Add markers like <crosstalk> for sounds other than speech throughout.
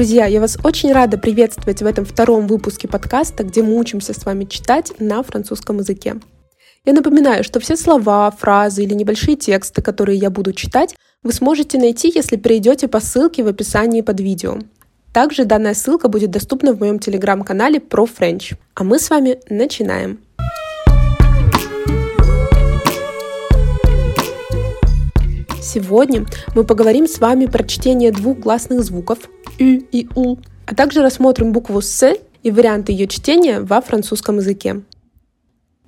Друзья, я вас очень рада приветствовать в этом втором выпуске подкаста, где мы учимся с вами читать на французском языке. Я напоминаю, что все слова, фразы или небольшие тексты, которые я буду читать, вы сможете найти, если перейдете по ссылке в описании под видео. Также данная ссылка будет доступна в моем телеграм-канале про French. А мы с вами начинаем. Сегодня мы поговорим с вами про чтение двух гласных звуков «ü» и «у», а также рассмотрим букву «с» и варианты ее чтения во французском языке.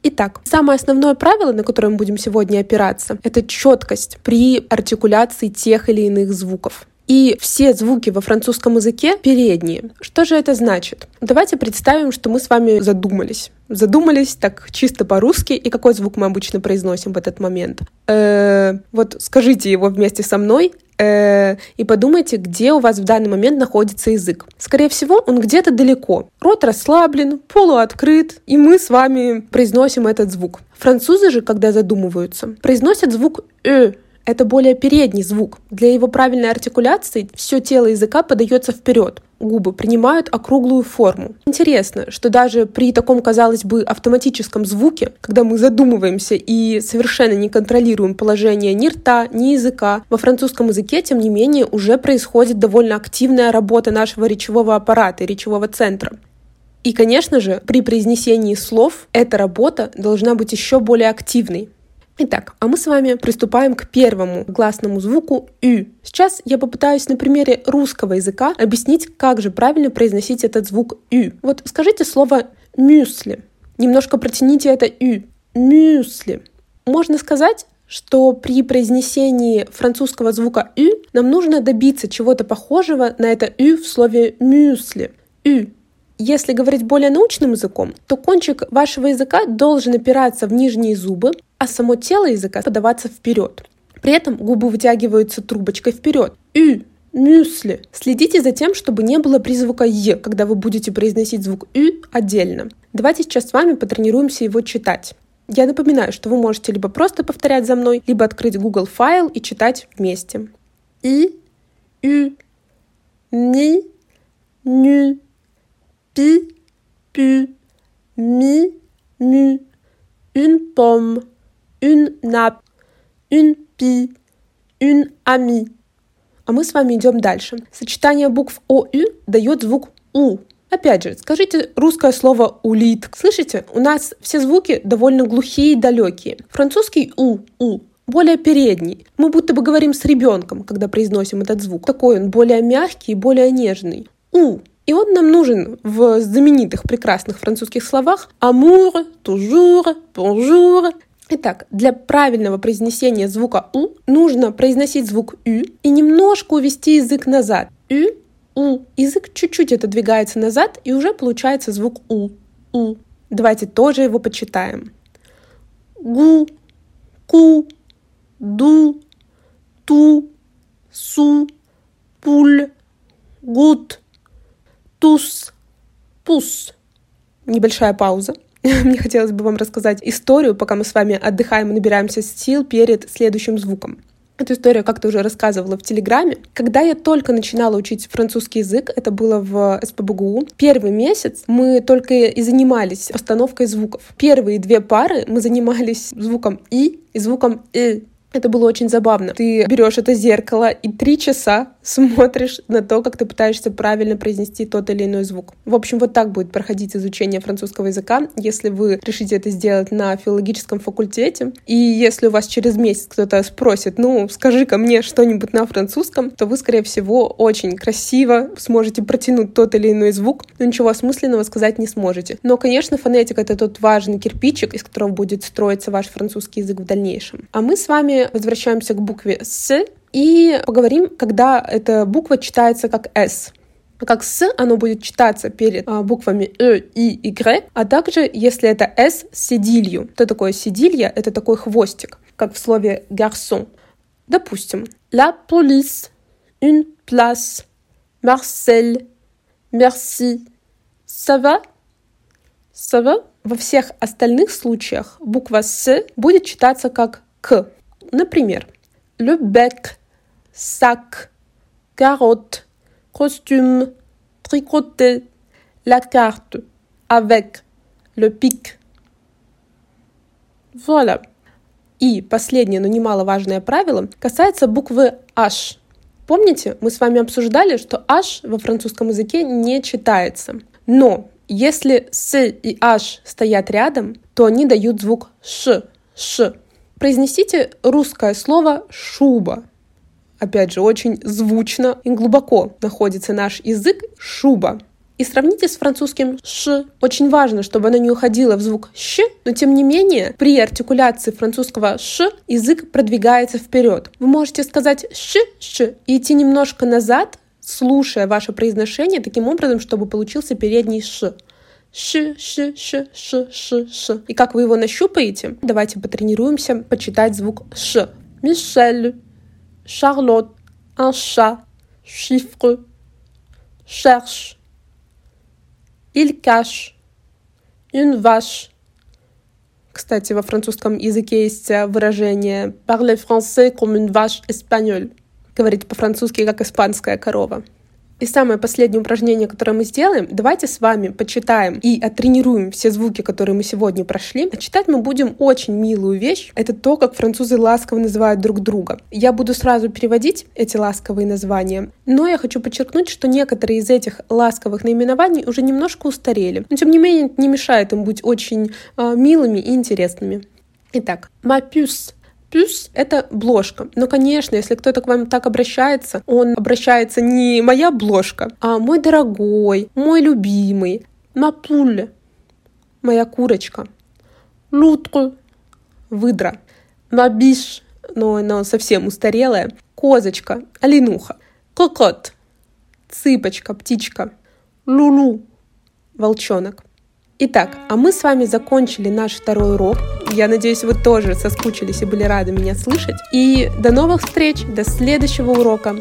Итак, самое основное правило, на которое мы будем сегодня опираться, это четкость при артикуляции тех или иных звуков. И все звуки во французском языке передние. Что же это значит? Давайте представим, что мы с вами задумались. Задумались так чисто по-русски, и какой звук мы обычно произносим в этот момент. Э, вот скажите его вместе со мной э, и подумайте, где у вас в данный момент находится язык. Скорее всего, он где-то далеко. Рот расслаблен, полуоткрыт, и мы с вами произносим этот звук. Французы же, когда задумываются, произносят звук «э», это более передний звук. Для его правильной артикуляции все тело языка подается вперед. Губы принимают округлую форму. Интересно, что даже при таком, казалось бы, автоматическом звуке, когда мы задумываемся и совершенно не контролируем положение ни рта, ни языка, во французском языке, тем не менее, уже происходит довольно активная работа нашего речевого аппарата речевого центра. И, конечно же, при произнесении слов эта работа должна быть еще более активной. Итак, а мы с вами приступаем к первому гласному звуку «ю». Сейчас я попытаюсь на примере русского языка объяснить, как же правильно произносить этот звук «ю». Вот скажите слово «мюсли». Немножко протяните это «ю». «Мюсли». Можно сказать, что при произнесении французского звука «ю» нам нужно добиться чего-то похожего на это «ю» в слове «мюсли». «Ю». Если говорить более научным языком, то кончик вашего языка должен опираться в нижние зубы, а само тело языка подаваться вперед. При этом губы вытягиваются трубочкой вперед. Ю, мюсли. Следите за тем, чтобы не было призвука «е», когда вы будете произносить звук «ю» отдельно. Давайте сейчас с вами потренируемся его читать. Я напоминаю, что вы можете либо просто повторять за мной, либо открыть Google файл и читать вместе. И, ю, ми, ню, пи, пю, ми, му, une pomme, une nappe, une pie, une amie. А мы с вами идем дальше. Сочетание букв О и дает звук У. Опять же, скажите русское слово «улит». Слышите? У нас все звуки довольно глухие и далекие. Французский «у», «у» более передний. Мы будто бы говорим с ребенком, когда произносим этот звук. Такой он более мягкий и более нежный. «У». И он нам нужен в знаменитых прекрасных французских словах «amour», «toujours», «bonjour», Итак, для правильного произнесения звука «у» нужно произносить звук «ю» и немножко увести язык назад. «Ю», «у». Язык чуть-чуть отодвигается назад, и уже получается звук «у». «У». Давайте тоже его почитаем. Гу, ку, ду, ту, су, пуль, гуд, тус, пус. Небольшая пауза. <laughs> Мне хотелось бы вам рассказать историю, пока мы с вами отдыхаем и набираемся сил перед следующим звуком. Эту историю как-то уже рассказывала в Телеграме. Когда я только начинала учить французский язык, это было в СПБГУ, первый месяц мы только и занимались постановкой звуков. Первые две пары мы занимались звуком «и» и звуком «э». Это было очень забавно. Ты берешь это зеркало и три часа смотришь на то, как ты пытаешься правильно произнести тот или иной звук. В общем, вот так будет проходить изучение французского языка, если вы решите это сделать на филологическом факультете. И если у вас через месяц кто-то спросит, ну, скажи-ка мне что-нибудь на французском, то вы, скорее всего, очень красиво сможете протянуть тот или иной звук, но ничего осмысленного сказать не сможете. Но, конечно, фонетика — это тот важный кирпичик, из которого будет строиться ваш французский язык в дальнейшем. А мы с вами возвращаемся к букве «с» и поговорим, когда эта буква читается как «с». Как «с» оно будет читаться перед а, буквами «э», «и», «y», а также, если это «с» с седилью. Что такое седилья? Это такой хвостик, как в слове «garçon». Допустим, «la police», «une place», «Marcel», «merci», «ça va», «ça va». Во всех остальных случаях буква «с» будет читаться как «к». Например, le bec, sac, carotte, costume, tricoter la carte avec le pic. Voilà. И последнее, но немаловажное правило касается буквы H. Помните, мы с вами обсуждали, что H во французском языке не читается. Но если С и H стоят рядом, то они дают звук Ш. Ш. Произнесите русское слово «шуба». Опять же, очень звучно и глубоко находится наш язык «шуба». И сравните с французским «ш». Очень важно, чтобы оно не уходило в звук «щ», но тем не менее при артикуляции французского «ш» язык продвигается вперед. Вы можете сказать «щ», «щ» и идти немножко назад, слушая ваше произношение таким образом, чтобы получился передний «ш». Ш, ш, ш, ш, ш, ш. И как вы его нащупаете? Давайте потренируемся почитать звук ш. Мишель, Шарлот, un chat, chiffre, cherche, Il cache. Une vache. Кстати, во французском языке есть выражение «parler français comme une vache espagnole» — говорить по-французски, как испанская корова. И самое последнее упражнение, которое мы сделаем, давайте с вами почитаем и оттренируем все звуки, которые мы сегодня прошли. А читать мы будем очень милую вещь. Это то, как французы ласково называют друг друга. Я буду сразу переводить эти ласковые названия, но я хочу подчеркнуть, что некоторые из этих ласковых наименований уже немножко устарели. Но тем не менее, не мешает им быть очень э, милыми и интересными. Итак, puce Плюс это бложка. Но, конечно, если кто-то к вам так обращается, он обращается не моя бложка, а мой дорогой, мой любимый, мапуль, моя курочка, лутку, выдра, мабиш, но она совсем устарелая, козочка, оленуха, кокот, цыпочка, птичка, лулу, волчонок. Итак, а мы с вами закончили наш второй урок. Я надеюсь, вы тоже соскучились и были рады меня слышать. И до новых встреч, до следующего урока.